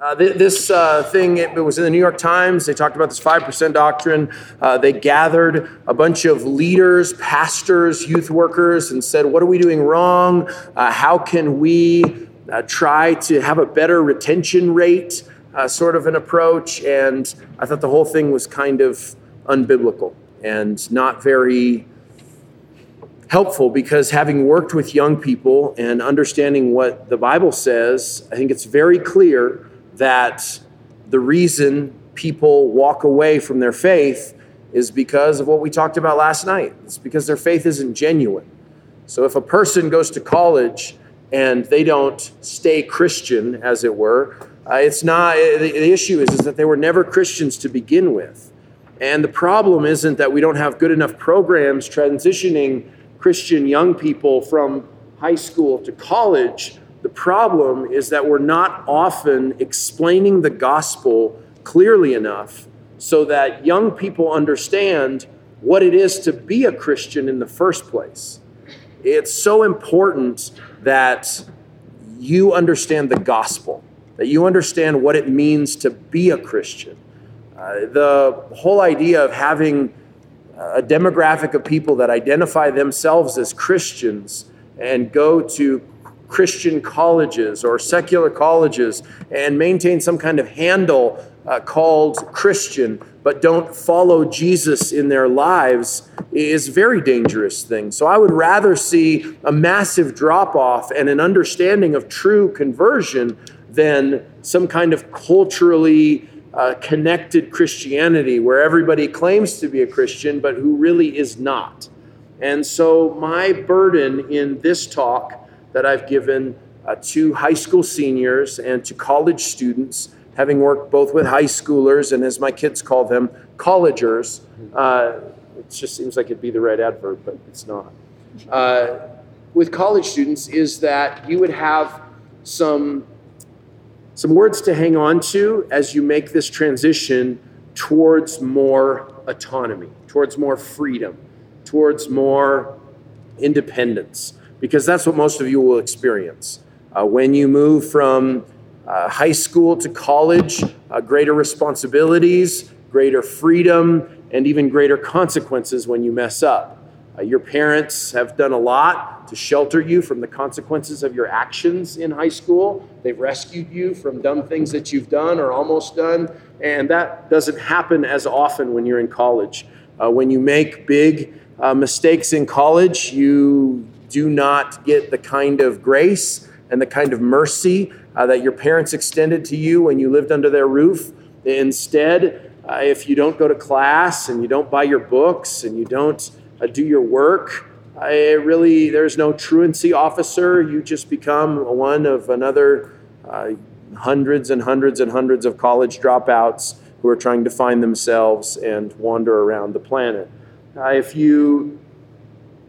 Uh, th- this uh, thing, it, was in the New York Times. They talked about this 5% doctrine. Uh, they gathered a bunch of leaders, pastors, youth workers, and said, What are we doing wrong? Uh, how can we uh, try to have a better retention rate, uh, sort of an approach? And I thought the whole thing was kind of unbiblical and not very helpful because having worked with young people and understanding what the Bible says, I think it's very clear that the reason people walk away from their faith is because of what we talked about last night. It's because their faith isn't genuine. So if a person goes to college and they don't stay Christian, as it were, uh, it's not, the, the issue is, is that they were never Christians to begin with. And the problem isn't that we don't have good enough programs transitioning Christian young people from high school to college the problem is that we're not often explaining the gospel clearly enough so that young people understand what it is to be a Christian in the first place. It's so important that you understand the gospel, that you understand what it means to be a Christian. Uh, the whole idea of having a demographic of people that identify themselves as Christians and go to Christian colleges or secular colleges and maintain some kind of handle uh, called Christian, but don't follow Jesus in their lives is very dangerous thing. So I would rather see a massive drop off and an understanding of true conversion than some kind of culturally uh, connected Christianity where everybody claims to be a Christian, but who really is not. And so my burden in this talk that I've given uh, to high school seniors and to college students, having worked both with high schoolers and, as my kids call them, collegers. Uh, it just seems like it'd be the right adverb, but it's not. Uh, with college students, is that you would have some some words to hang on to as you make this transition towards more autonomy, towards more freedom, towards more independence because that's what most of you will experience. Uh, when you move from uh, high school to college, uh, greater responsibilities, greater freedom, and even greater consequences when you mess up. Uh, your parents have done a lot to shelter you from the consequences of your actions in high school. They've rescued you from dumb things that you've done or almost done, and that doesn't happen as often when you're in college. Uh, when you make big uh, mistakes in college, you do not get the kind of grace and the kind of mercy uh, that your parents extended to you when you lived under their roof. Instead, uh, if you don't go to class and you don't buy your books and you don't uh, do your work, really, there's no truancy officer. You just become one of another uh, hundreds and hundreds and hundreds of college dropouts who are trying to find themselves and wander around the planet. Uh, if you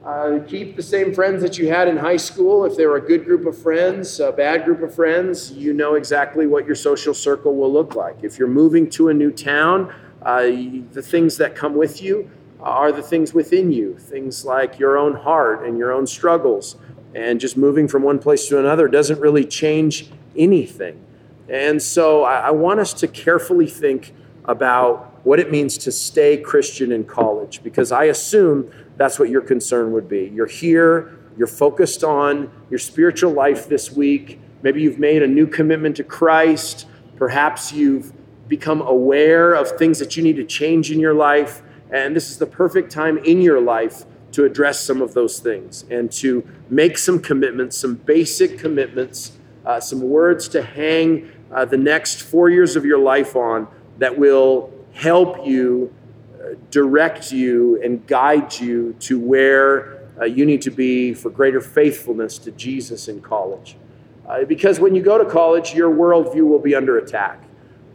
uh, keep the same friends that you had in high school. If they're a good group of friends, a bad group of friends, you know exactly what your social circle will look like. If you're moving to a new town, uh, the things that come with you are the things within you, things like your own heart and your own struggles. And just moving from one place to another doesn't really change anything. And so I, I want us to carefully think about what it means to stay Christian in college, because I assume that's what your concern would be. You're here, you're focused on your spiritual life this week. Maybe you've made a new commitment to Christ. Perhaps you've become aware of things that you need to change in your life. And this is the perfect time in your life to address some of those things and to make some commitments, some basic commitments, uh, some words to hang uh, the next four years of your life on that will help you direct you and guide you to where uh, you need to be for greater faithfulness to Jesus in college. Uh, because when you go to college, your worldview will be under attack.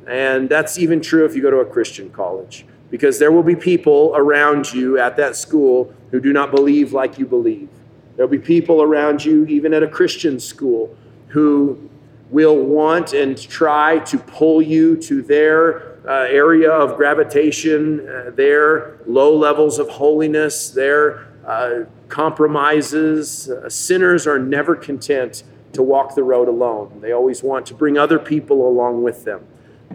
And that's even true if you go to a Christian college, because there will be people around you at that school who do not believe like you believe. There'll be people around you, even at a Christian school, who will want and try to pull you to their uh, area of gravitation, uh, their low levels of holiness, their uh, compromises. Uh, sinners are never content to walk the road alone. They always want to bring other people along with them.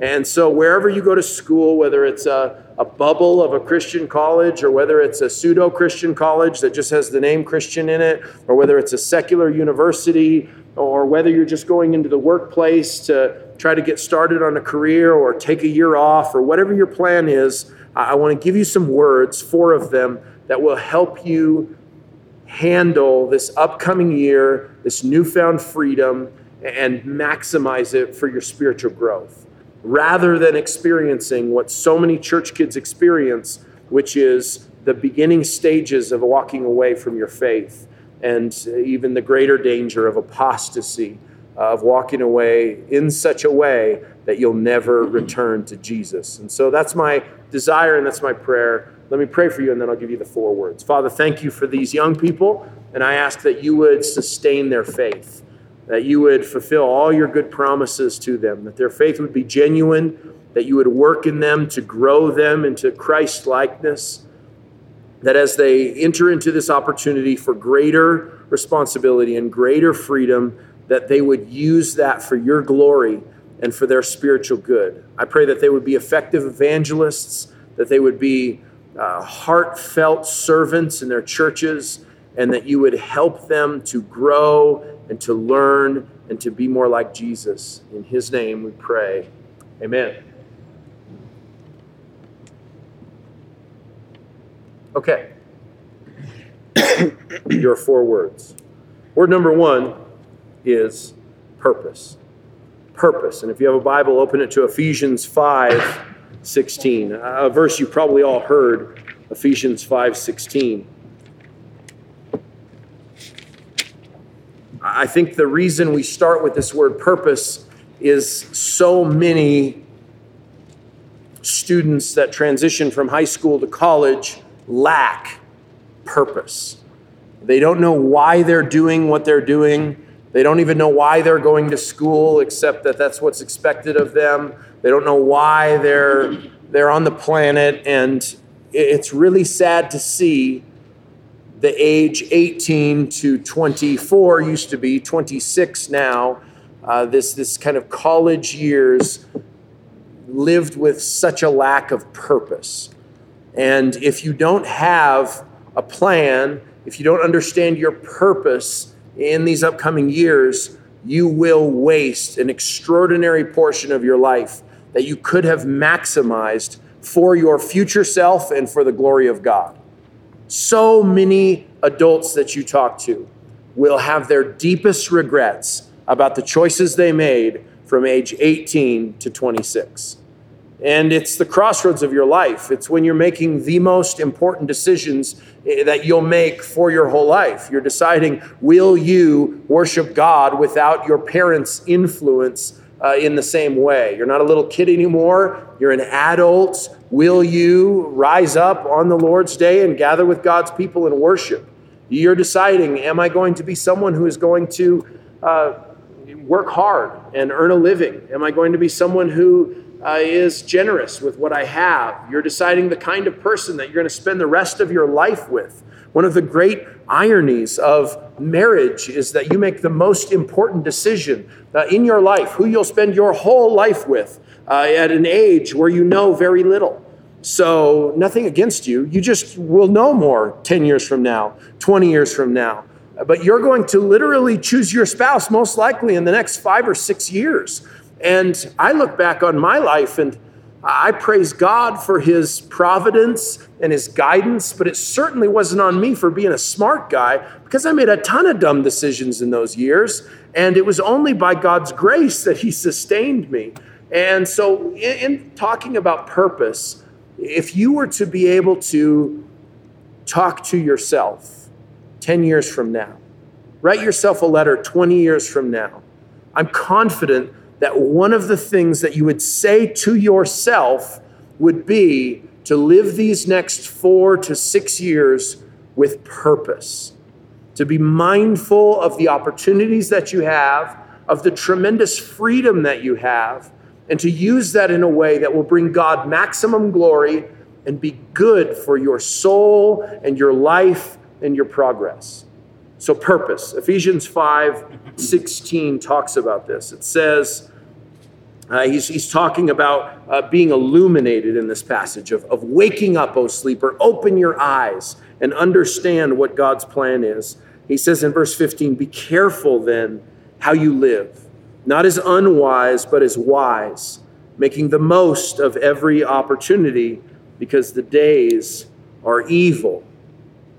And so, wherever you go to school, whether it's a, a bubble of a Christian college or whether it's a pseudo Christian college that just has the name Christian in it, or whether it's a secular university, or whether you're just going into the workplace to try to get started on a career or take a year off, or whatever your plan is, I want to give you some words, four of them, that will help you handle this upcoming year, this newfound freedom, and maximize it for your spiritual growth. Rather than experiencing what so many church kids experience, which is the beginning stages of walking away from your faith and even the greater danger of apostasy, Uh, of walking away in such a way that you'll never return to Jesus. And so that's my desire and that's my prayer. Let me pray for you and then I'll give you the four words. Father, thank you for these young people, and I ask that you would sustain their faith that you would fulfill all your good promises to them, that their faith would be genuine, that you would work in them to grow them into Christ likeness, that as they enter into this opportunity for greater responsibility and greater freedom, that they would use that for your glory and for their spiritual good. I pray that they would be effective evangelists, that they would be uh, heartfelt servants in their churches, and that you would help them to grow and to learn and to be more like Jesus. In his name we pray. Amen. Okay. Your four words. Word number one is purpose. Purpose. And if you have a Bible, open it to Ephesians 5 16, a verse you probably all heard, Ephesians 5 16. I think the reason we start with this word purpose is so many students that transition from high school to college lack purpose. They don't know why they're doing what they're doing. They don't even know why they're going to school, except that that's what's expected of them. They don't know why they're, they're on the planet. And it's really sad to see the age 18 to 24 used to be 26 now. Uh, this this kind of college years lived with such a lack of purpose. And if you don't have a plan, if you don't understand your purpose in these upcoming years, you will waste an extraordinary portion of your life that you could have maximized for your future self and for the glory of God. So many adults that you talk to will have their deepest regrets about the choices they made from age 18 to 26. And it's the crossroads of your life. It's when you're making the most important decisions eh, that you'll make for your whole life. You're deciding will you worship God without your parents' influence uh, in the same way? You're not a little kid anymore, you're an adult Will you rise up on the Lord's day and gather with God's people and worship? You're deciding, am I going to be someone who is going to uh, work hard and earn a living? Am I going to be someone who uh, is generous with what I have? You're deciding the kind of person that you're going to spend the rest of your life with. One of the great ironies of marriage is that you make the most important decision uh, in your life, who you'll spend your whole life with uh, at an age where you know very little. So, nothing against you. You just will know more 10 years from now, 20 years from now. But you're going to literally choose your spouse most likely in the next five or six years. And I look back on my life and I praise God for his providence and his guidance, but it certainly wasn't on me for being a smart guy because I made a ton of dumb decisions in those years. And it was only by God's grace that he sustained me. And so, in, in, talking about purpose, if you were to be able to talk to yourself 10 years from now, write yourself a letter 20 years from now, I'm confident that one of the things that you would say to yourself would be to live these next four to six years with purpose, to be mindful of the opportunities that you have, of the tremendous freedom that you have and to use that in a way that will bring God maximum glory and be good for your soul and your life and your progress. So, purpose. Ephesians 5 16 talks about this. It says, uh, he's, he's talking about uh, being illuminated in this passage of, of waking up, O sleeper. Open your eyes and understand what God's plan is. He says in verse 15, Be careful then how you live, not as unwise, but as wise, making the most of every opportunity because the days are evil.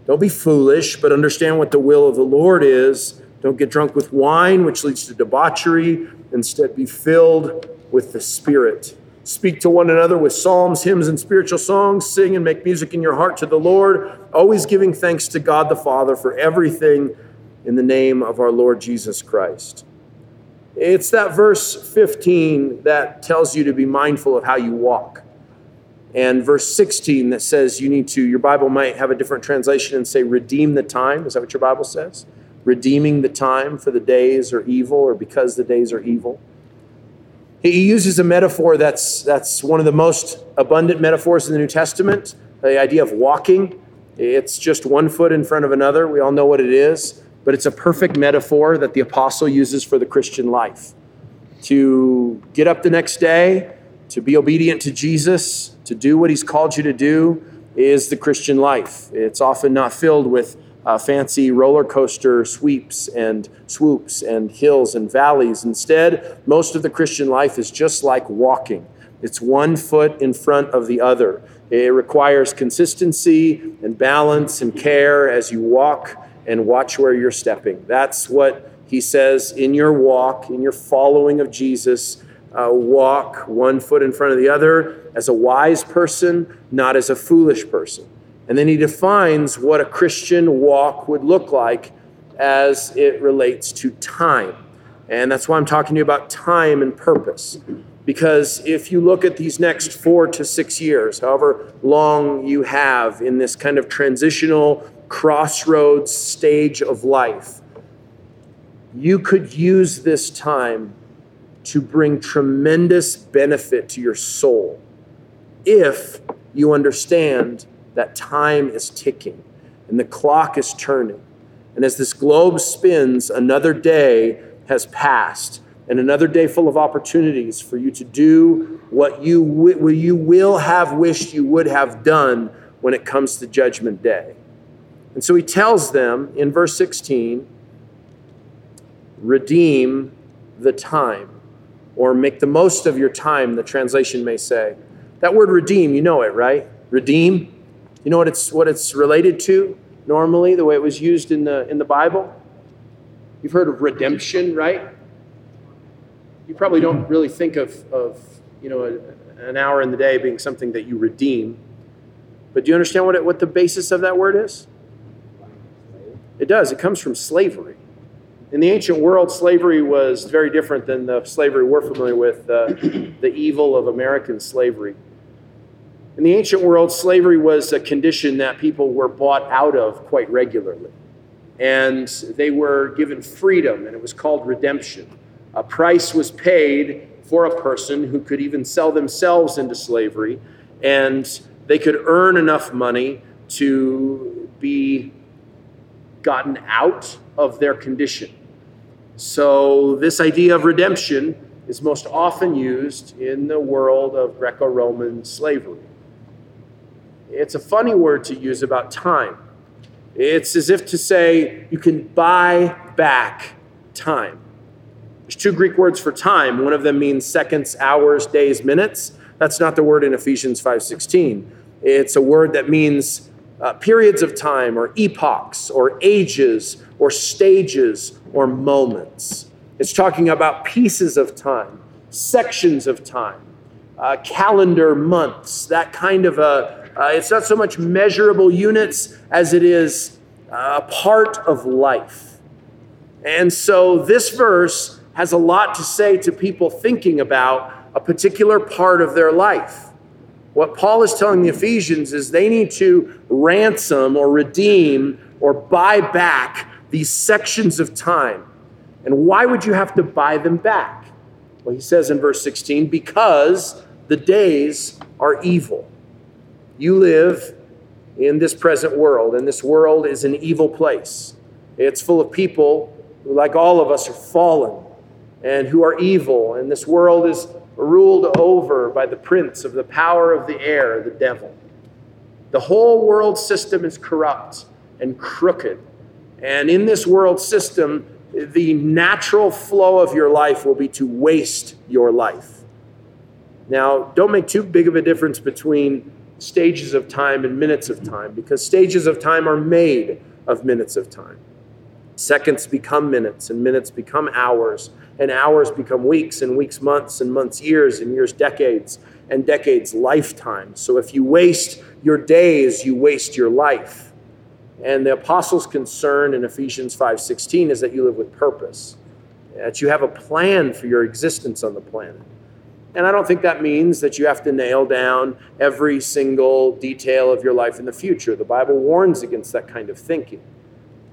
Don't be foolish, but understand what the will of the Lord is. Don't get drunk with wine, which leads to debauchery. Instead, be filled with the Spirit. Speak to one another with psalms, hymns, and spiritual songs. Sing and make music in your heart to the Lord, always giving thanks to God the Father for everything in the name of our Lord Jesus Christ. It's that verse 15 that tells you to be mindful of how you walk. And verse 16 that says you need to, your Bible might have a different translation and say, redeem the time. Is that what your Bible says? Redeeming the time for the days are evil or because the days are evil. He uses a metaphor that's, that's one of the most abundant metaphors in the New Testament the idea of walking. It's just one foot in front of another. We all know what it is, but it's a perfect metaphor that the apostle uses for the Christian life. To get up the next day, to be obedient to Jesus, to do what he's called you to do, is the Christian life. It's often not filled with uh, fancy roller coaster sweeps and swoops and hills and valleys. Instead, most of the Christian life is just like walking. It's one foot in front of the other. It requires consistency and balance and care as you walk and watch where you're stepping. That's what he says in your walk, in your following of Jesus. Uh, walk one foot in front of the other as a wise person, not as a foolish person. And then he defines what a Christian walk would look like as it relates to time. And that's why I'm talking to you about time and purpose. Because if you look at these next four to six years, however long you have in this kind of transitional crossroads stage of life, you could use this time to bring tremendous benefit to your soul if you understand that time is ticking and the clock is turning. And as this globe spins, another day has passed and another day full of opportunities for you to do what you, what you will have wished you would have done when it comes to Judgment Day. And so he tells them in verse 16 redeem the time, or make the most of your time, the translation may say. That word redeem, you know it, right? Redeem you know what it's, what it's related to normally, the way it was used in the, in the Bible? You've heard of redemption, right? You probably don't really think of, of you know, a, an hour in the day being something that you redeem. But do you understand what, it, what the basis of that word is? It does. It comes from slavery. In the ancient world, slavery was very different than the slavery we're familiar with, uh, the evil of American slavery. In the ancient world, slavery was a condition that people were bought out of quite regularly. And they were given freedom, and it was called redemption. A price was paid for a person who could even sell themselves into slavery, and they could earn enough money to be gotten out of their condition. So, this idea of redemption is most often used in the world of Greco Roman slavery. It's a funny word to use about time. It's as if to say you can buy back time. There's two Greek words for time. One of them means seconds, hours, days, minutes. That's not the word in Ephesians 5:16. It's a word that means uh, periods of time or epochs or ages or stages or moments. It's talking about pieces of time, sections of time, uh, calendar months, that kind of a uh, it's not so much measurable units as it is uh, a part of life. And so this verse has a lot to say to people thinking about a particular part of their life. What Paul is telling the Ephesians is they need to ransom or redeem or buy back these sections of time. And why would you have to buy them back? Well, he says in verse 16, because the days are evil. You live in this present world, and this world is an evil place. It's full of people who, like all of us, are fallen and who are evil. And this world is ruled over by the prince of the power of the air, the devil. The whole world system is corrupt and crooked. And in this world system, the natural flow of your life will be to waste your life. Now, don't make too big of a difference between stages of time and minutes of time because stages of time are made of minutes of time. Seconds become minutes, and minutes become hours, and hours become weeks, and weeks months, and months years, and years decades, and decades lifetimes. So if you waste your days, you waste your life. And the apostles' concern in Ephesians 5:16 is that you live with purpose, that you have a plan for your existence on the planet. And I don't think that means that you have to nail down every single detail of your life in the future. The Bible warns against that kind of thinking.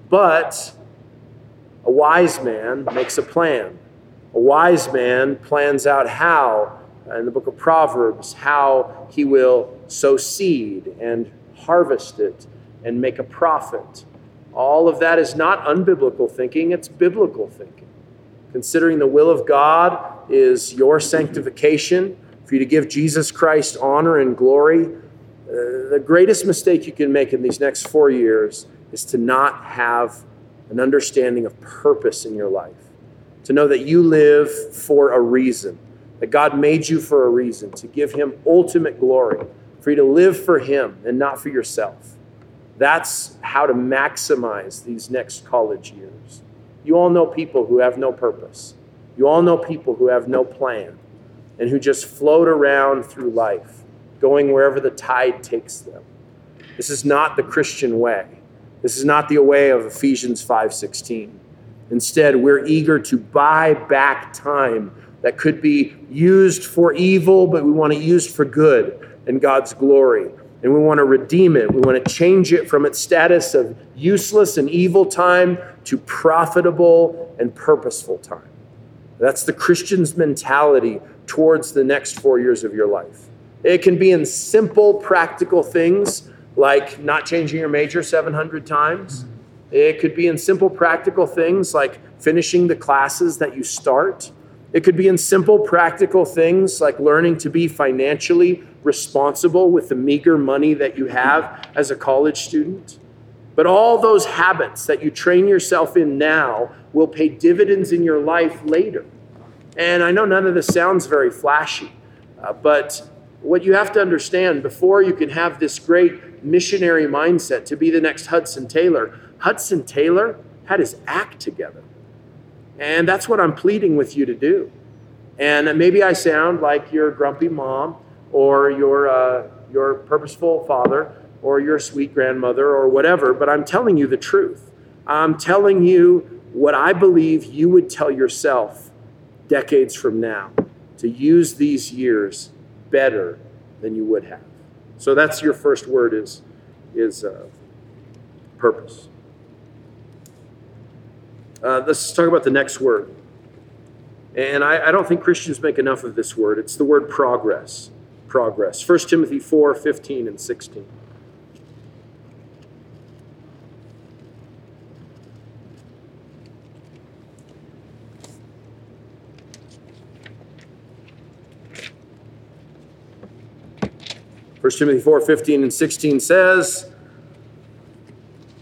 But a wise man makes a plan. A wise man plans out how, in the book of Proverbs, how he will sow seed and harvest it and make a profit. All of that is not unbiblical thinking, it's biblical thinking. Considering the will of God is your sanctification, for you to give Jesus Christ honor and glory. Uh, the greatest mistake you can make in these next four years is to not have an understanding of purpose in your life. To know that you live for a reason, that God made you for a reason, to give Him ultimate glory, for you to live for Him and not for yourself. That's how to maximize these next college years. You all know people who have no purpose. You all know people who have no plan and who just float around through life, going wherever the tide takes them. This is not the Christian way. This is not the way of Ephesians 5:16. Instead, we're eager to buy back time that could be used for evil, but we want to use for good and God's glory and we want to redeem it. We want to change it from its status of useless and evil time to profitable and purposeful time. That's the Christian's mentality towards the next four years of your life. It can be in simple, practical things like not changing your major 700 times. It could be in simple, practical things like finishing the classes that you start. It could be in simple, practical things like learning to be financially responsible with the meager money that you have as a college student. But all those habits that you train yourself in now will pay dividends in your life later. And I know none of this sounds very flashy, uh, but what you have to understand before you can have this great missionary mindset to be the next Hudson Taylor, Hudson Taylor had his act together. And that's what I'm pleading with you to do. And maybe I sound like your grumpy mom or your, uh, your purposeful father or your sweet grandmother or whatever, but I'm telling you the truth. I'm telling you what I believe you would tell yourself decades from now to use these years better than you would have. So that's your first word is, is uh, purpose. Uh, let's talk about the next word. And I, I, don't think Christians make enough of this word. It's the word progress. Progress. 1 Timothy 4 15 and 16. First Timothy 4 15 and 16 says,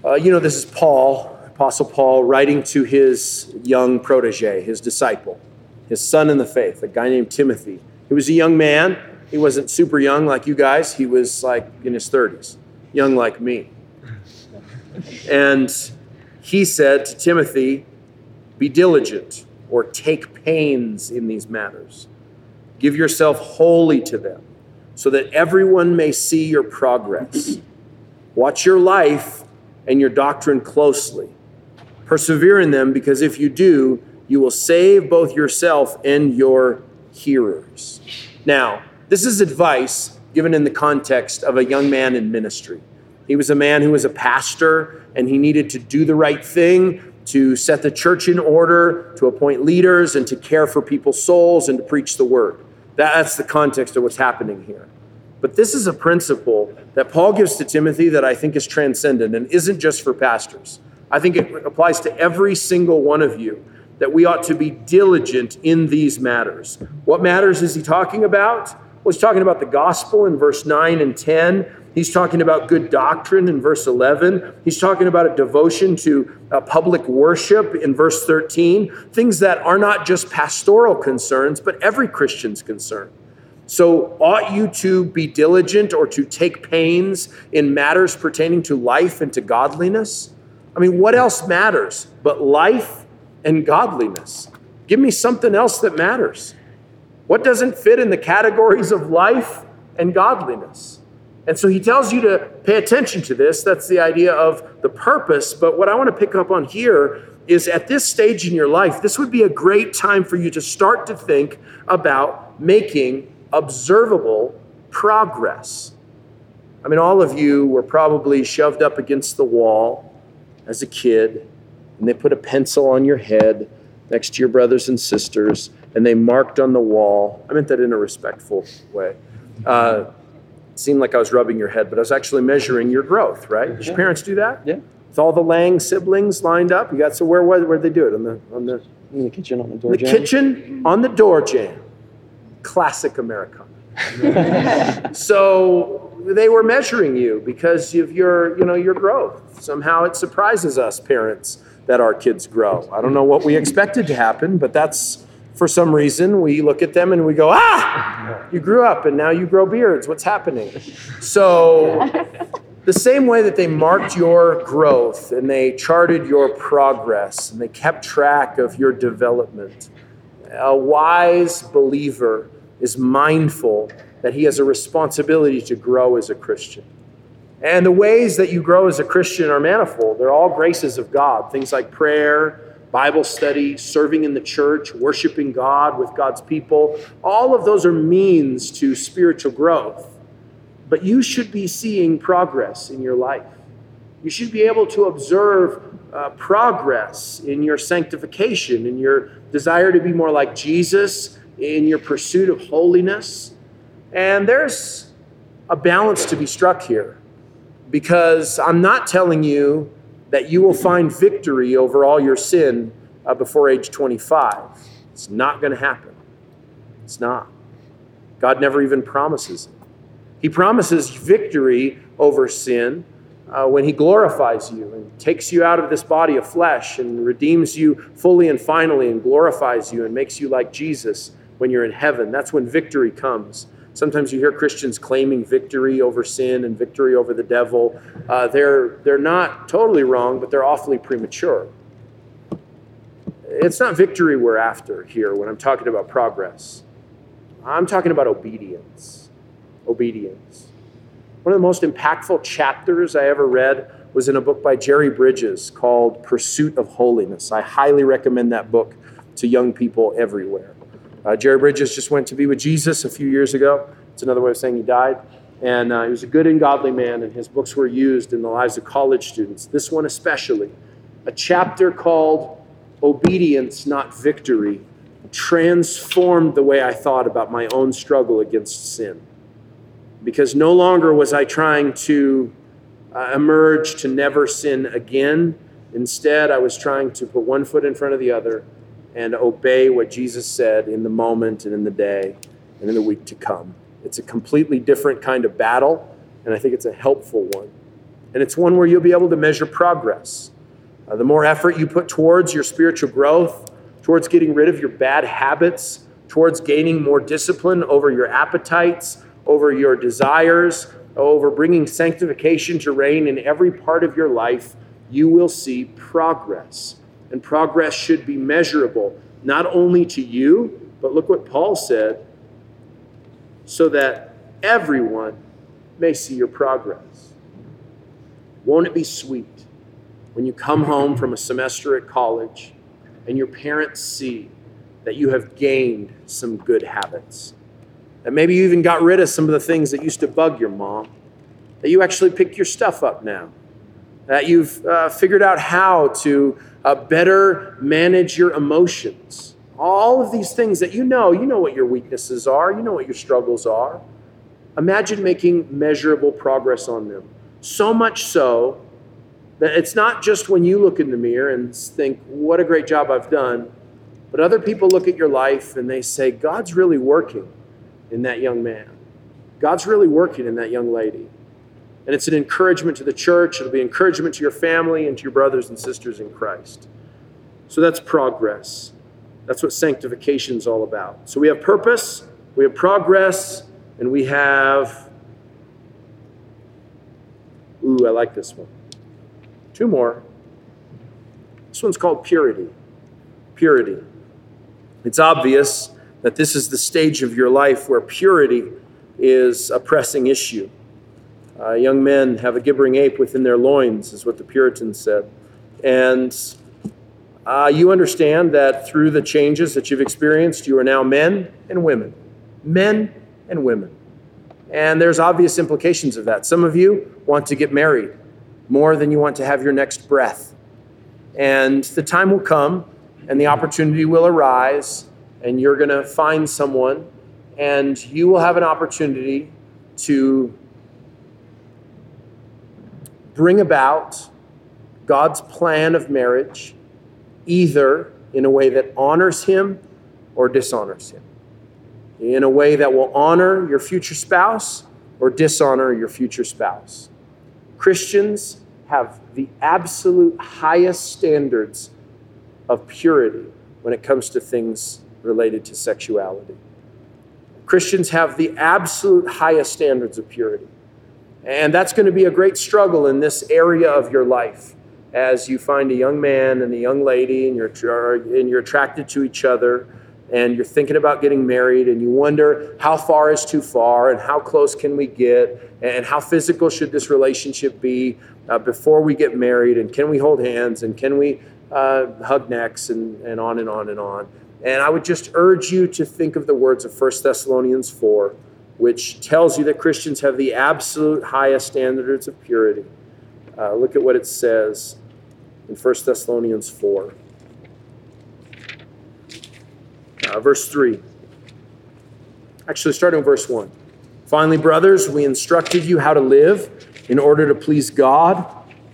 uh, you know, this is Paul Apostle Paul writing to his young protege, his disciple, his son in the faith, a guy named Timothy. He was a young man. He wasn't super young like you guys, he was like in his 30s, young like me. And he said to Timothy, Be diligent or take pains in these matters. Give yourself wholly to them, so that everyone may see your progress. Watch your life and your doctrine closely Persevere in them, because if you do, you will save both yourself and your hearers. Now, this is advice given in the context of a young man in ministry. He was a man who was a pastor, and he needed to do the right thing to set the church in order, to appoint leaders, and to care for people's souls and to preach the word. That's the context of what's happening here. But this is a principle that Paul gives to Timothy that I think is transcendent and isn't just for pastors. I think it applies to every single one of you that we ought to be diligent in these matters. What matters is he talking about? Well, he's talking about the gospel in verse 9 and 10. He's talking about good doctrine in verse 11. He's talking about a devotion to uh, public worship in verse 13. Things that are not just pastoral concerns, but every Christian's concern. So, ought you to be diligent or to take pains in matters pertaining to life and to godliness? I mean, what else matters but life and godliness? Give me something else that matters. What doesn't fit in the categories of life and godliness? And so he tells you to pay attention to this. That's the idea of the purpose. But what I want to pick up on here is at this stage in your life, this would be a great time for you to start to think about making observable progress. I mean, all of you were probably shoved up against the wall as a kid, and they put a pencil on your head next to your brothers and sisters, and they marked on the wall. I meant that in a respectful way. Uh, it seemed like I was rubbing your head, but I was actually measuring your growth, right? Did your parents do that? Yeah. With all the Lang siblings lined up, you got so where where where'd they do it on the on the in the kitchen on the door the jamb. kitchen on the door jamb. Classic Americana. so they were measuring you because of your, you know, your growth. Somehow it surprises us parents that our kids grow. I don't know what we expected to happen, but that's for some reason we look at them and we go, "Ah, you grew up and now you grow beards. What's happening?" So the same way that they marked your growth and they charted your progress and they kept track of your development, a wise believer is mindful that he has a responsibility to grow as a Christian. And the ways that you grow as a Christian are manifold. They're all graces of God. Things like prayer, Bible study, serving in the church, worshiping God with God's people. All of those are means to spiritual growth. But you should be seeing progress in your life. You should be able to observe uh, progress in your sanctification, in your desire to be more like Jesus, in your pursuit of holiness. And there's a balance to be struck here because I'm not telling you that you will find victory over all your sin uh, before age 25. It's not going to happen. It's not. God never even promises it. He promises victory over sin uh, when He glorifies you and takes you out of this body of flesh and redeems you fully and finally and glorifies you and makes you like Jesus when you're in heaven. That's when victory comes. Sometimes you hear Christians claiming victory over sin and victory over the devil. Uh, they're, they're not totally wrong, but they're awfully premature. It's not victory we're after here when I'm talking about progress. I'm talking about obedience. Obedience. One of the most impactful chapters I ever read was in a book by Jerry Bridges called Pursuit of Holiness. I highly recommend that book to young people everywhere. Uh, Jerry Bridges just went to be with Jesus a few years ago. It's another way of saying he died. And uh, he was a good and godly man, and his books were used in the lives of college students. This one, especially, a chapter called Obedience, Not Victory, transformed the way I thought about my own struggle against sin. Because no longer was I trying to uh, emerge to never sin again. Instead, I was trying to put one foot in front of the other and obey what Jesus said in the moment and in the day and in the week to come. It's a completely different kind of battle, and I think it's a helpful one. And it's one where you'll be able to measure progress. Uh, the more effort you put towards your spiritual growth, towards getting rid of your bad habits, towards gaining more discipline over your appetites, over your desires, over bringing sanctification to reign in every part of your life, you will see progress. And progress should be measurable, not only to you, but look what Paul said, so that everyone may see your progress. Won't it be sweet when you come home from a semester at college and your parents see that you have gained some good habits? That maybe you even got rid of some of the things that used to bug your mom, that you actually pick your stuff up now, that you've uh, figured out how to uh, better manage your emotions. All of these things that you know, you know what your weaknesses are, you know what your struggles are. Imagine making measurable progress on them. So much so that It's not just when you look in the mirror and think, what a great job I've done, but other people look at your life and they say, God's really working in that young man. God's really working in that young lady. And it's an encouragement to the church, it'll be encouragement to your family and to your brothers and sisters in Christ. So that's progress. That's what sanctification is all about. So we have purpose, we have progress, and we have. Ooh, I like this one. Two more. This one's called purity. Purity. It's obvious that this is the stage of your life where purity is a pressing issue. Uh, young men have a gibbering ape within their loins, is what the Puritans said. And uh, you understand that through the changes that you've experienced, you are now men and women. Men and women. And there's obvious implications of that. Some of you want to get married more than you want to have your next breath. And the time will come and the opportunity will arise, and you're going to find someone, and you will have an opportunity to bring about God's plan of marriage, either in a way that honors Him or dishonors Him. In a way that will honor your future spouse or dishonor your future spouse. Christians have the absolute highest standards of purity when it comes to things related to sexuality. Christians have the absolute highest standards of purity. And that's going to be a great struggle in this area of your life as you find a young man and a young lady and you're, and you're attracted to each other and you're thinking about getting married and you wonder how far is too far and how close can we get and how physical should this relationship be uh, before we get married and can we hold hands and can we uh, hug necks and, and on and on and on. And I would just urge you to think of the words of 1 Thessalonians 4 which tells you that Christians have the absolute highest standards of purity. Uh, look at what it says in 1 Thessalonians 4. Uh, verse 3. Actually, starting with verse 1. Finally, brothers, we instructed you how to live in order to please God,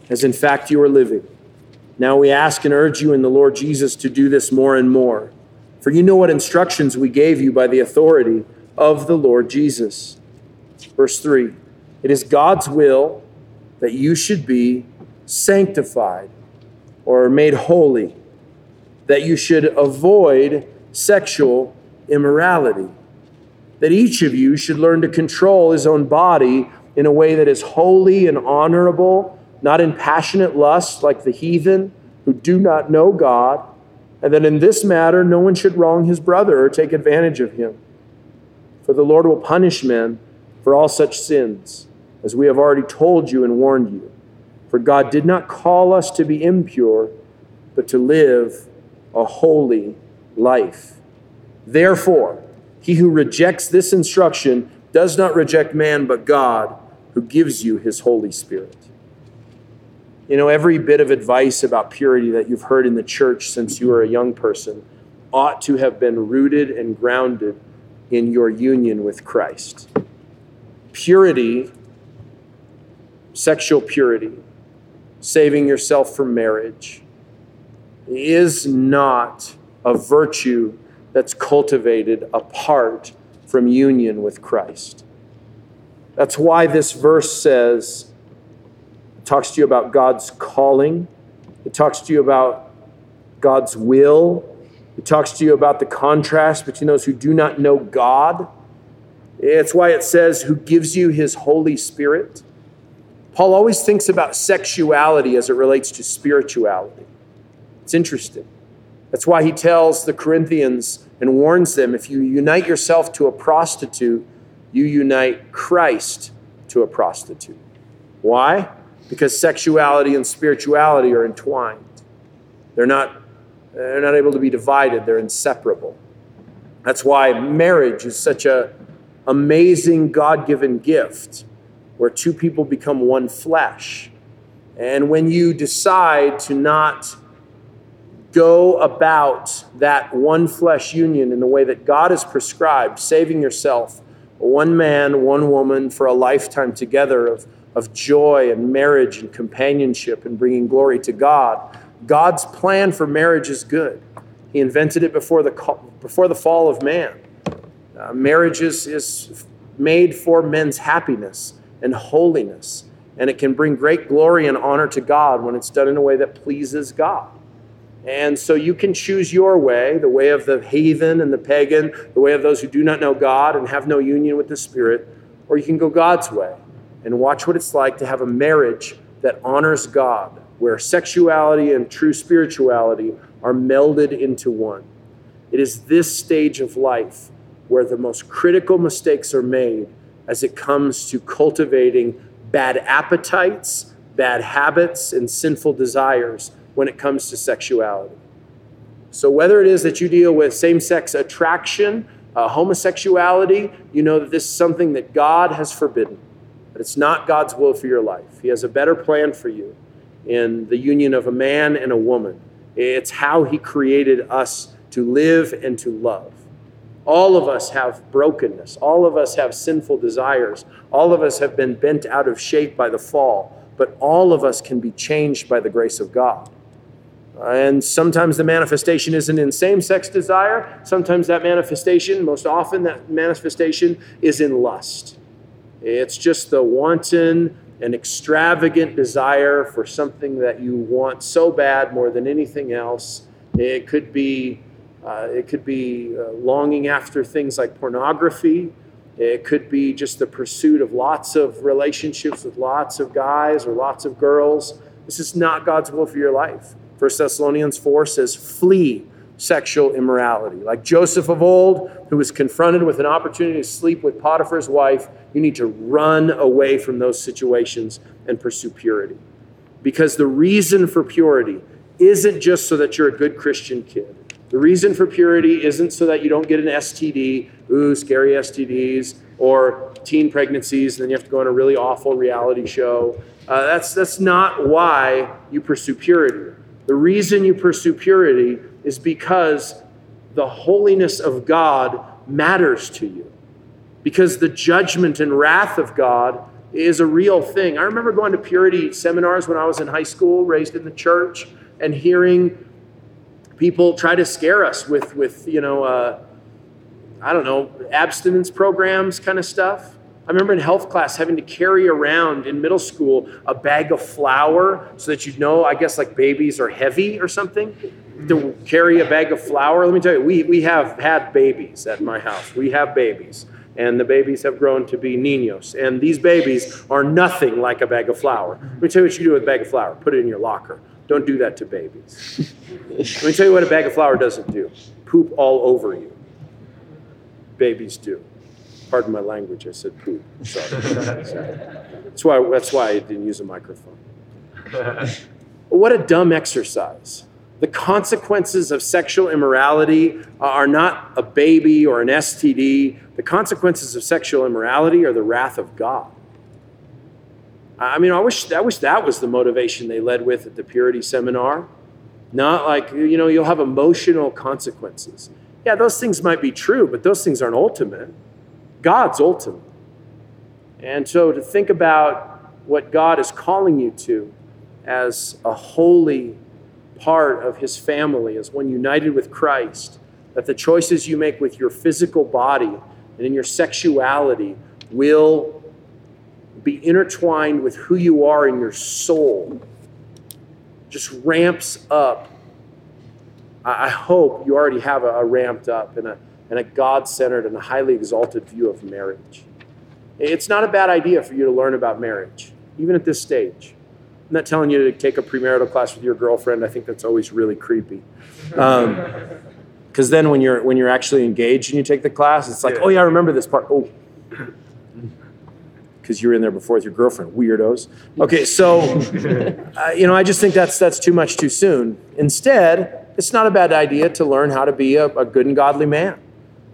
as in fact you are living. Now we ask and urge you in the Lord Jesus to do this more and more. For you know what instructions we gave you by the authority of the Lord Jesus. Verse 3 It is God's will that you should be sanctified or made holy, that you should avoid sexual immorality, that each of you should learn to control his own body in a way that is holy and honorable, not in passionate lust like the heathen who do not know God, and that in this matter no one should wrong his brother or take advantage of him. For the Lord will punish men for all such sins, as we have already told you and warned you. For God did not call us to be impure, but to live a holy life. Therefore, he who rejects this instruction does not reject man, but God, who gives you his Holy Spirit. You know, every bit of advice about purity that you've heard in the church since you were a young person ought to have been rooted and grounded in your union with Christ. Purity, sexual purity, saving yourself from marriage, is not a virtue that's cultivated apart from union with Christ. That's why this verse says, it talks to you about God's calling, it talks to you about God's will, it talks to you about the contrast between those who do not know God. It's why it says, who gives you his Holy Spirit. Paul always thinks about sexuality as it relates to spirituality. It's interesting. That's why he tells the Corinthians and warns them if you unite yourself to a prostitute, you unite Christ to a prostitute. Why? Because sexuality and spirituality are entwined. They're not they're not able to be divided, they're inseparable. That's why marriage is such a amazing God-given gift where two people become one flesh. And when you decide to not go about that one flesh union in the way that God has prescribed, saving yourself, one man, one woman for a lifetime together of, of joy and marriage and companionship and bringing glory to God. God's plan for marriage is good. He invented it before the, before the fall of man. Uh, marriage is, is made for men's happiness and holiness, and it can bring great glory and honor to God when it's done in a way that pleases God. And so you can choose your way, the way of the heathen and the pagan, the way of those who do not know God and have no union with the Spirit, or you can go God's way and watch what it's like to have a marriage that honors God, where sexuality and true spirituality are melded into one. It is this stage of life where the most critical mistakes are made as it comes to cultivating bad appetites, bad habits, and sinful desires when it comes to sexuality. So, whether it is that you deal with same sex attraction, uh, homosexuality, you know that this is something that God has forbidden, that it's not God's will for your life. He has a better plan for you in the union of a man and a woman. It's how He created us to live and to love. All of us have brokenness. All of us have sinful desires. All of us have been bent out of shape by the fall, but all of us can be changed by the grace of God. And sometimes the manifestation isn't in same sex desire. Sometimes that manifestation, most often, that manifestation is in lust. It's just the wanton and extravagant desire for something that you want so bad more than anything else. It could be, uh, it could be uh, longing after things like pornography. It could be just the pursuit of lots of relationships with lots of guys or lots of girls. This is not God's will for your life. 1 Thessalonians 4 says, flee sexual immorality. Like Joseph of old, who was confronted with an opportunity to sleep with Potiphar's wife, you need to run away from those situations and pursue purity. Because the reason for purity isn't just so that you're a good Christian kid. The reason for purity isn't so that you don't get an STD, ooh, scary STDs, or teen pregnancies, and then you have to go on a really awful reality show. Uh, that's, that's not why you pursue purity. The reason you pursue purity is because the holiness of God matters to you. Because the judgment and wrath of God is a real thing. I remember going to purity seminars when I was in high school, raised in the church, and hearing people try to scare us with, with you know, uh, I don't know, abstinence programs kind of stuff. I remember in health class having to carry around in middle school a bag of flour so that you'd know, I guess, like babies are heavy or something. To carry a bag of flour. Let me tell you, we, we have had babies at my house. We have babies. And the babies have grown to be niños. And these babies are nothing like a bag of flour. Let me tell you what you do with a bag of flour put it in your locker. Don't do that to babies. Let me tell you what a bag of flour doesn't do poop all over you. Babies do. Pardon my language. I said poop. Sorry. Sorry. That's why. That's why I didn't use a microphone. what a dumb exercise. The consequences of sexual immorality are not a baby or an STD. The consequences of sexual immorality are the wrath of God. I mean, I wish, I wish that was the motivation they led with at the purity seminar. Not like, you know, you'll have emotional consequences. Yeah, those things might be true, but those things aren't ultimate. God's ultimate. And so to think about what God is calling you to as a holy part of his family, as one united with Christ, that the choices you make with your physical body and in your sexuality will be intertwined with who you are in your soul, just ramps up. I hope you already have a, ramped up and a and a God centered and a highly exalted view of marriage. It's not a bad idea for you to learn about marriage, even at this stage. I'm not telling you to take a premarital class with your girlfriend. I think that's always really creepy. Because um, then when you're when you're actually engaged and you take the class, it's like, oh yeah, I remember this part. Oh, because you're in there before with your girlfriend, weirdos. Okay, so uh, you know, I just think that's that's too much too soon. Instead, it's not a bad idea to learn how to be a, a good and godly man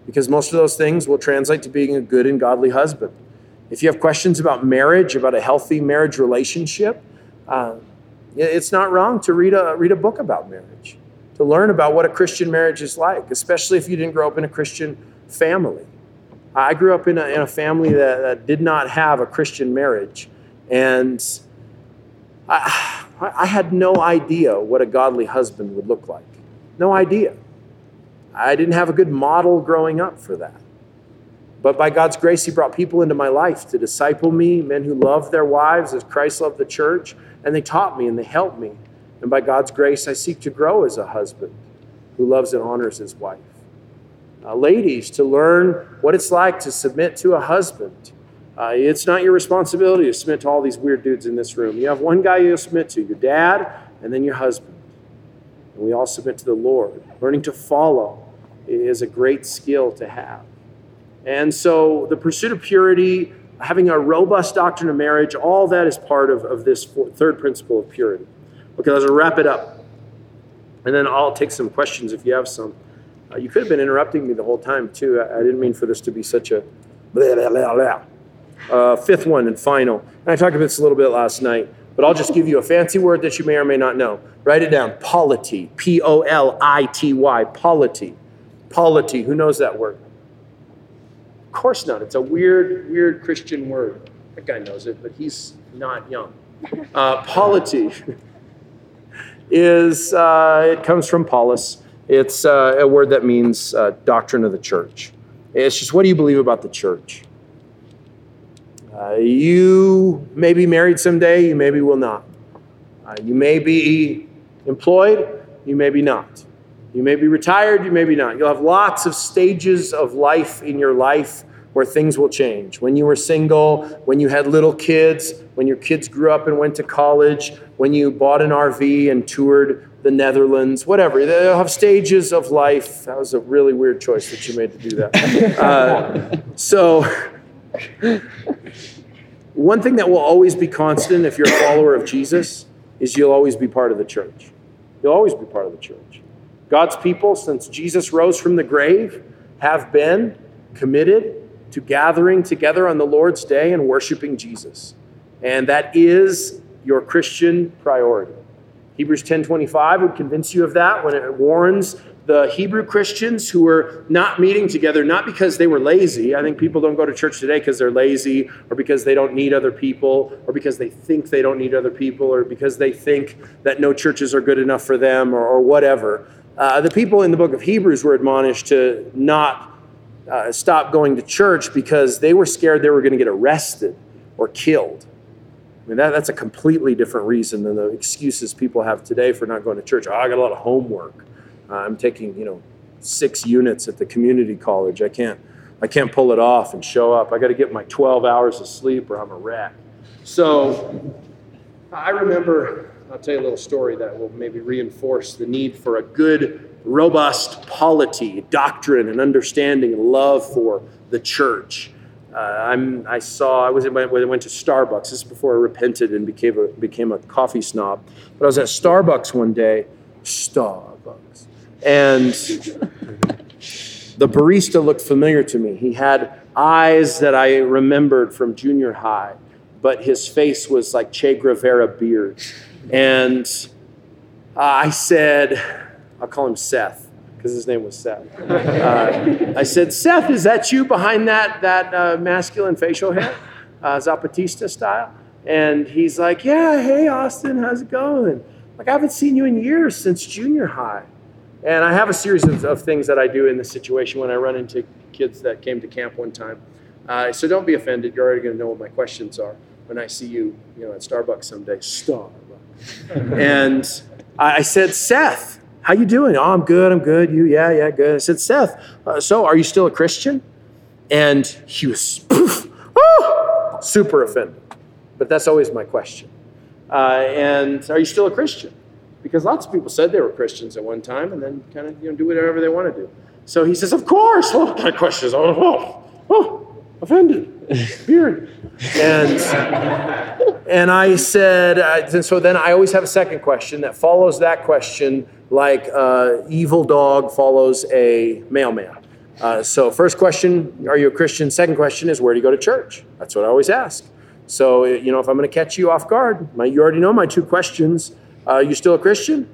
because most of those things will translate to being a good and godly husband. If you have questions about marriage, about a healthy marriage relationship, uh, it's not wrong to read a, read a book about marriage, to learn about what a Christian marriage is like, especially if you didn't grow up in a Christian family. I grew up in a, in a family that, that did not have a Christian marriage. And I, I had no idea what a godly husband would look like. No idea. I didn't have a good model growing up for that. But by God's grace, He brought people into my life to disciple me, men who loved their wives as Christ loved the church, and they taught me and they helped me. And by God's grace, I seek to grow as a husband who loves and honors his wife. Uh, ladies, to learn what it's like to submit to a husband. Uh, it's not your responsibility to submit to all these weird dudes in this room. You have one guy you submit to, your dad, and then your husband. And we all submit to the Lord. Learning to follow is a great skill to have. And so the pursuit of purity, having a robust doctrine of marriage, all that is part of, of this third principle of purity. Okay, let's wrap it up. And then I'll take some questions if you have some. Uh, you could have been interrupting me the whole time, too. I, I didn't mean for this to be such a blah, blah, blah, blah. Uh, fifth one and final. And I talked about this a little bit last night, but I'll just give you a fancy word that you may or may not know. Write it down polity. P O L I T Y. Polity. Polity. Who knows that word? Of course not. It's a weird, weird Christian word. That guy knows it, but he's not young. Uh, polity is, uh, it comes from polis. It's uh, a word that means uh, doctrine of the church. It's just what do you believe about the church? Uh, you may be married someday, you maybe will not. Uh, you may be employed, you may be not. You may be retired, you may be not. You'll have lots of stages of life in your life where things will change. When you were single, when you had little kids, when your kids grew up and went to college, when you bought an RV and toured the Netherlands, whatever. They'll have stages of life. That was a really weird choice that you made to do that. Uh, so, one thing that will always be constant if you're a follower of Jesus is you'll always be part of the church. You'll always be part of the church. God's people, since Jesus rose from the grave, have been committed to gathering together on the Lord's day and worshiping Jesus. And that is your Christian priority. Hebrews 10:25 would convince you of that when it warns the Hebrew Christians who were not meeting together not because they were lazy. I think people don't go to church today because they're lazy or because they don't need other people or because they think they don't need other people or because they think that no churches are good enough for them or, or whatever. Uh, the people in the book of Hebrews were admonished to not uh, stopped going to church because they were scared they were going to get arrested or killed. I mean, that, that's a completely different reason than the excuses people have today for not going to church. Oh, I got a lot of homework. Uh, I'm taking, you know, six units at the community college. I can't, I can't pull it off and show up. I got to get my 12 hours of sleep or I'm a wreck. So I remember, I'll tell you a little story that will maybe reinforce the need for a good robust polity, doctrine, and understanding and love for the church. Uh, I'm, I saw, I was when I went to Starbucks. This is before I repented and became a, became a coffee snob. But I was at Starbucks one day, Starbucks, and the barista looked familiar to me. He had eyes that I remembered from junior high, but his face was like Che Guevara beard. And uh, I said, I'll call him Seth because his name was Seth. Uh, I said, Seth, is that you behind that, that uh, masculine facial hair, uh, Zapatista style? And he's like, Yeah, hey, Austin, how's it going? Like, I haven't seen you in years since junior high. And I have a series of, of things that I do in this situation when I run into kids that came to camp one time. Uh, so don't be offended. You're already going to know what my questions are when I see you, you know, at Starbucks someday. Starbucks. And I said, Seth, how you doing? Oh, I'm good. I'm good. You? Yeah, yeah, good. I said, Seth, uh, so are you still a Christian? And he was poof, oh, super offended. But that's always my question. Uh, and are you still a Christian? Because lots of people said they were Christians at one time and then kind of you know do whatever they want to do. So he says, of course. Oh, what kind of questions? Oh, oh, oh offended. Weird. And and I said, uh, so then I always have a second question that follows that question like uh, evil dog follows a mailman. Uh, so, first question, are you a Christian? Second question is, where do you go to church? That's what I always ask. So, you know, if I'm going to catch you off guard, my, you already know my two questions. Uh, you still a Christian?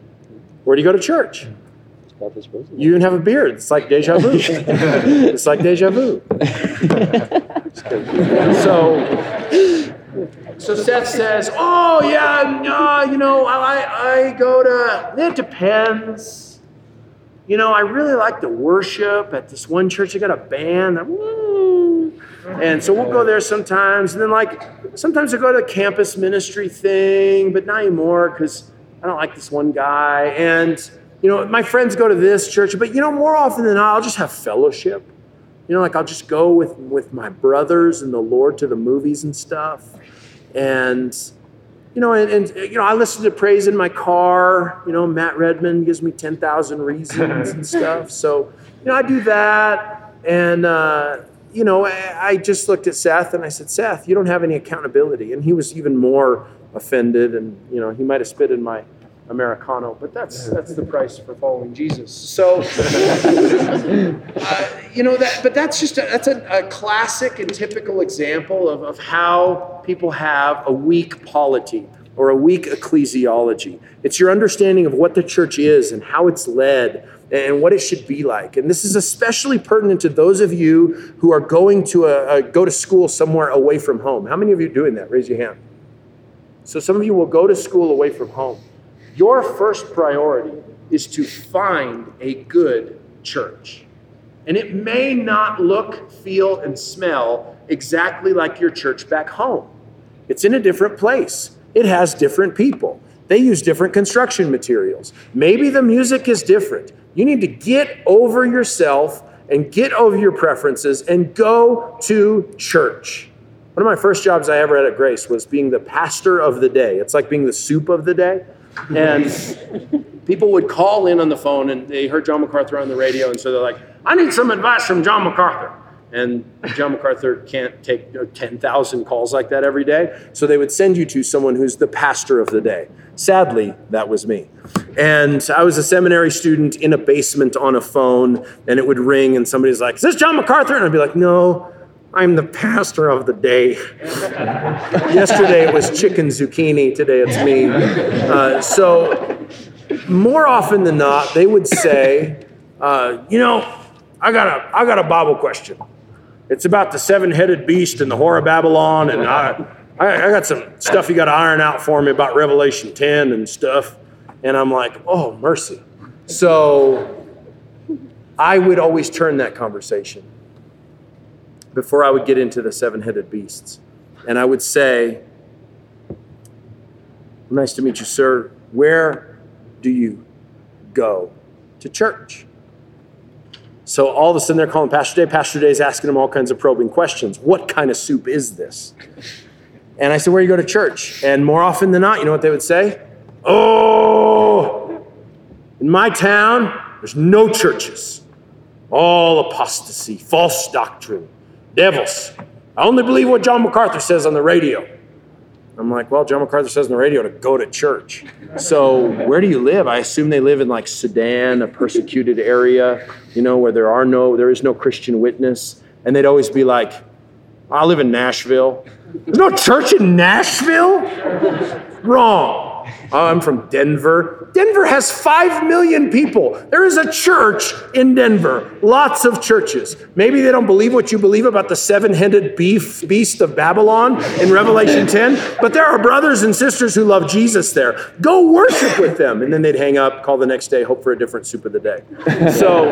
Where do you go to church? You even have a beard. It's like deja vu. it's like deja vu. so, So Seth says, "Oh yeah, uh, you know, I I go to. It depends. You know, I really like to worship at this one church. They got a band, and so we'll go there sometimes. And then like sometimes I go to the campus ministry thing, but not anymore because I don't like this one guy. And you know, my friends go to this church, but you know, more often than not, I'll just have fellowship. You know, like I'll just go with with my brothers and the Lord to the movies and stuff." And, you know, and, and, you know, I listen to praise in my car. You know, Matt Redman gives me 10,000 reasons and stuff. So, you know, I do that. And, uh, you know, I, I just looked at Seth and I said, Seth, you don't have any accountability. And he was even more offended. And, you know, he might have spit in my Americano, but that's that's the price for following Jesus. So, uh, you know that, but that's just a, that's a, a, classic and typical example of, of how people have a weak polity or a weak ecclesiology. It's your understanding of what the church is and how it's led and what it should be like. And this is especially pertinent to those of you who are going to a, a go to school somewhere away from home. How many of you are doing that? Raise your hand. So some of you will go to school away from home. Your first priority is to find a good church. And it may not look, feel, and smell exactly like your church back home. It's in a different place, it has different people. They use different construction materials. Maybe the music is different. You need to get over yourself and get over your preferences and go to church. One of my first jobs I ever had at Grace was being the pastor of the day. It's like being the soup of the day. And people would call in on the phone and they heard John MacArthur on the radio, and so they're like, I need some advice from John MacArthur. And John MacArthur can't take you know, 10,000 calls like that every day. So they would send you to someone who's the pastor of the day. Sadly, that was me. And I was a seminary student in a basement on a phone, and it would ring, and somebody's like, Is this John MacArthur? And I'd be like, No, I'm the pastor of the day. Yesterday it was chicken zucchini, today it's me. Uh, so, more often than not, they would say, uh, You know, I got, a, I got a Bible question. It's about the seven headed beast and the whore of Babylon, and I, I, I got some stuff you got to iron out for me about Revelation 10 and stuff. And I'm like, Oh, mercy. So, I would always turn that conversation before I would get into the seven headed beasts. And I would say, Nice to meet you, sir. Where do you go to church? So all of a sudden they're calling Pastor Day. Pastor Day is asking them all kinds of probing questions. What kind of soup is this? And I said, Where do you go to church? And more often than not, you know what they would say? Oh, in my town, there's no churches. All apostasy, false doctrine, devils. I only believe what John MacArthur says on the radio. I'm like, well, John MacArthur says on the radio to go to church. So where do you live? I assume they live in like Sudan, a persecuted area, you know, where there are no, there is no Christian witness. And they'd always be like, I live in Nashville. There's no church in Nashville? Wrong. I'm from Denver. Denver has 5 million people. There is a church in Denver, lots of churches. Maybe they don't believe what you believe about the seven headed beast of Babylon in Revelation 10, but there are brothers and sisters who love Jesus there. Go worship with them. And then they'd hang up, call the next day, hope for a different soup of the day. So,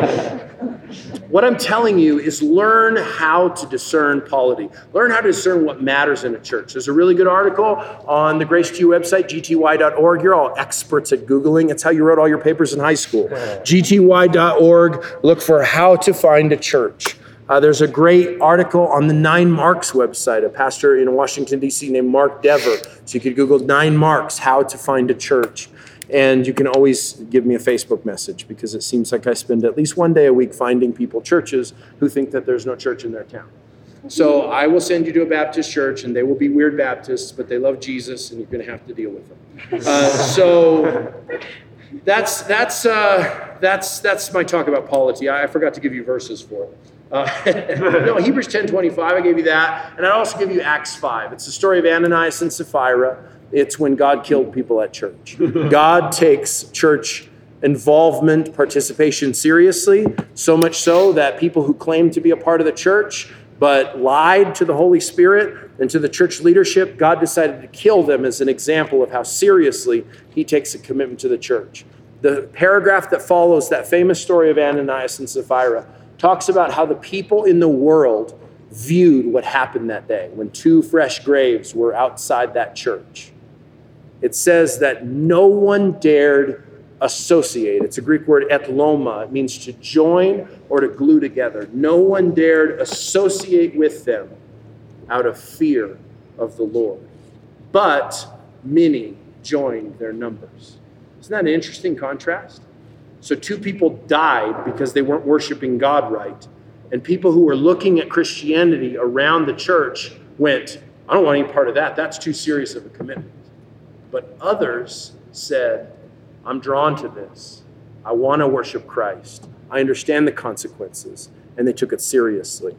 what I'm telling you is learn how to discern polity. Learn how to discern what matters in a church. There's a really good article on the Grace to You website, gty.org. You're all experts at Googling. It's how you wrote all your papers in high school. gty.org. Look for how to find a church. Uh, there's a great article on the Nine Marks website, a pastor in Washington, D.C. named Mark Dever. So you could Google Nine Marks, how to find a church. And you can always give me a Facebook message because it seems like I spend at least one day a week finding people, churches, who think that there's no church in their town. So I will send you to a Baptist church, and they will be weird Baptists, but they love Jesus, and you're going to have to deal with them. Uh, so that's that's uh, that's that's my talk about polity. I, I, forgot to give you verses for it. Uh, no, Hebrews 10 25, I gave you that. And I also give you Acts 5. It's the story of Ananias and Sapphira. It's when God killed people at church. God takes church involvement, participation seriously, so much so that people who claim to be a part of the church but lied to the Holy Spirit and to the church leadership, God decided to kill them as an example of how seriously he takes a commitment to the church. The paragraph that follows that famous story of Ananias and Sapphira talks about how the people in the world viewed what happened that day when two fresh graves were outside that church. It says that no one dared associate. It's a Greek word ethloma. It means to join or to glue together. No one dared associate with them out of fear of the Lord. But many joined their numbers. Isn't that an interesting contrast? So, two people died because they weren't worshiping God right. And people who were looking at Christianity around the church went, I don't want any part of that. That's too serious of a commitment. But others said, I'm drawn to this. I want to worship Christ. I understand the consequences. And they took it seriously.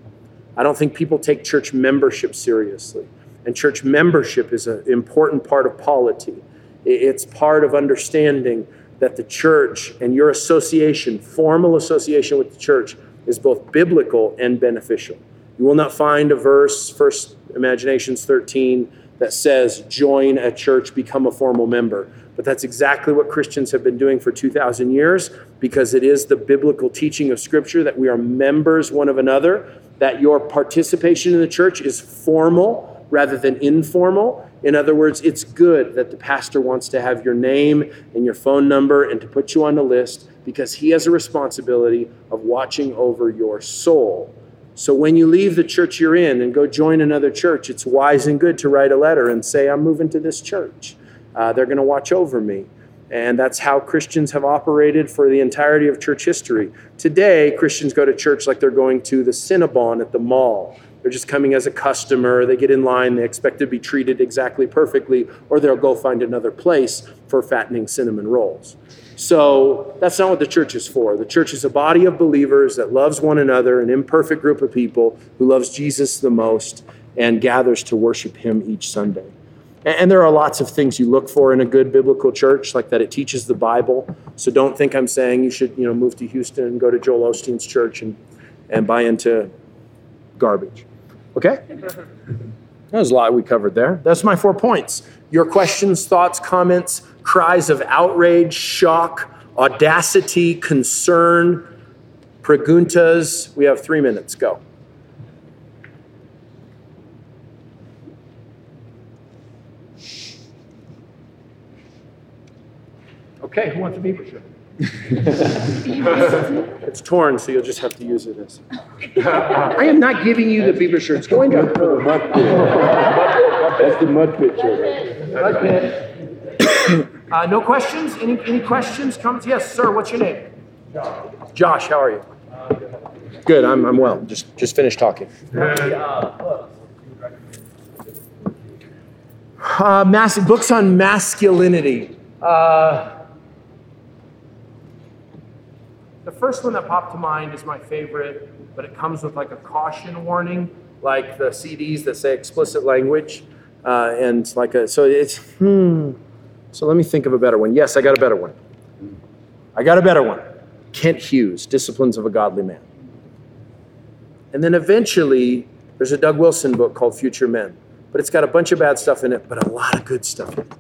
I don't think people take church membership seriously. And church membership is an important part of polity. It's part of understanding that the church and your association, formal association with the church, is both biblical and beneficial. You will not find a verse, First Imaginations 13, that says, join a church, become a formal member. But that's exactly what Christians have been doing for 2,000 years because it is the biblical teaching of Scripture that we are members one of another, that your participation in the church is formal rather than informal. In other words, it's good that the pastor wants to have your name and your phone number and to put you on the list because he has a responsibility of watching over your soul. So when you leave the church you're in and go join another church, it's wise and good to write a letter and say, I'm moving to this church. Uh, they're going to watch over me. And that's how Christians have operated for the entirety of church history. Today, Christians go to church like they're going to the Cinnabon at the mall. They're just coming as a customer. They get in line. They expect to be treated exactly perfectly, or they'll go find another place for fattening cinnamon rolls. So that's not what the church is for. The church is a body of believers that loves one another, an imperfect group of people who loves Jesus the most and gathers to worship him each Sunday. And there are lots of things you look for in a good biblical church, like that it teaches the Bible. So don't think I'm saying you should, you know, move to Houston and go to Joel Osteen's church and, and buy into garbage. Okay? There's a lot we covered there. That's my four points. Your questions, thoughts, comments, cries of outrage, shock, audacity, concern, preguntas. We have three minutes. Go. Okay, who wants a beaver shirt? it's torn, so you'll just have to use it as. I am not giving you the beaver shirt. It's going to hurt. That's the mud pit shirt. Mud pit. Uh, no questions? Any, any questions? Comments? Yes, sir. What's your name? Josh. Josh, how are you? Good. I'm, I'm well. Just just finished talking. Uh, mass, books on masculinity. Uh, the first one that popped to mind is my favorite, but it comes with like a caution warning, like the CDs that say explicit language, uh, and like a so it's hmm. So let me think of a better one. Yes, I got a better one. I got a better one. Kent Hughes, Disciplines of a Godly Man. And then eventually, there's a Doug Wilson book called Future Men, but it's got a bunch of bad stuff in it, but a lot of good stuff in it.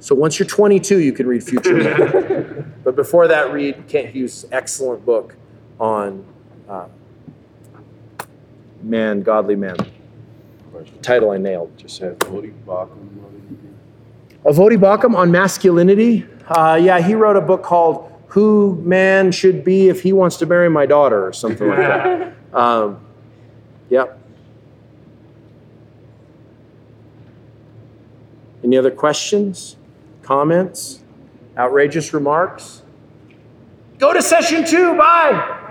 So once you're 22, you can read Future but before that, read Kent Hughes' excellent book on uh, man, godly man. Title I nailed, just so. Voddie Baucham on masculinity. Uh, yeah, he wrote a book called "Who Man Should Be If He Wants to Marry My Daughter" or something like that. Um, yep. Any other questions, comments, outrageous remarks? Go to session two. Bye.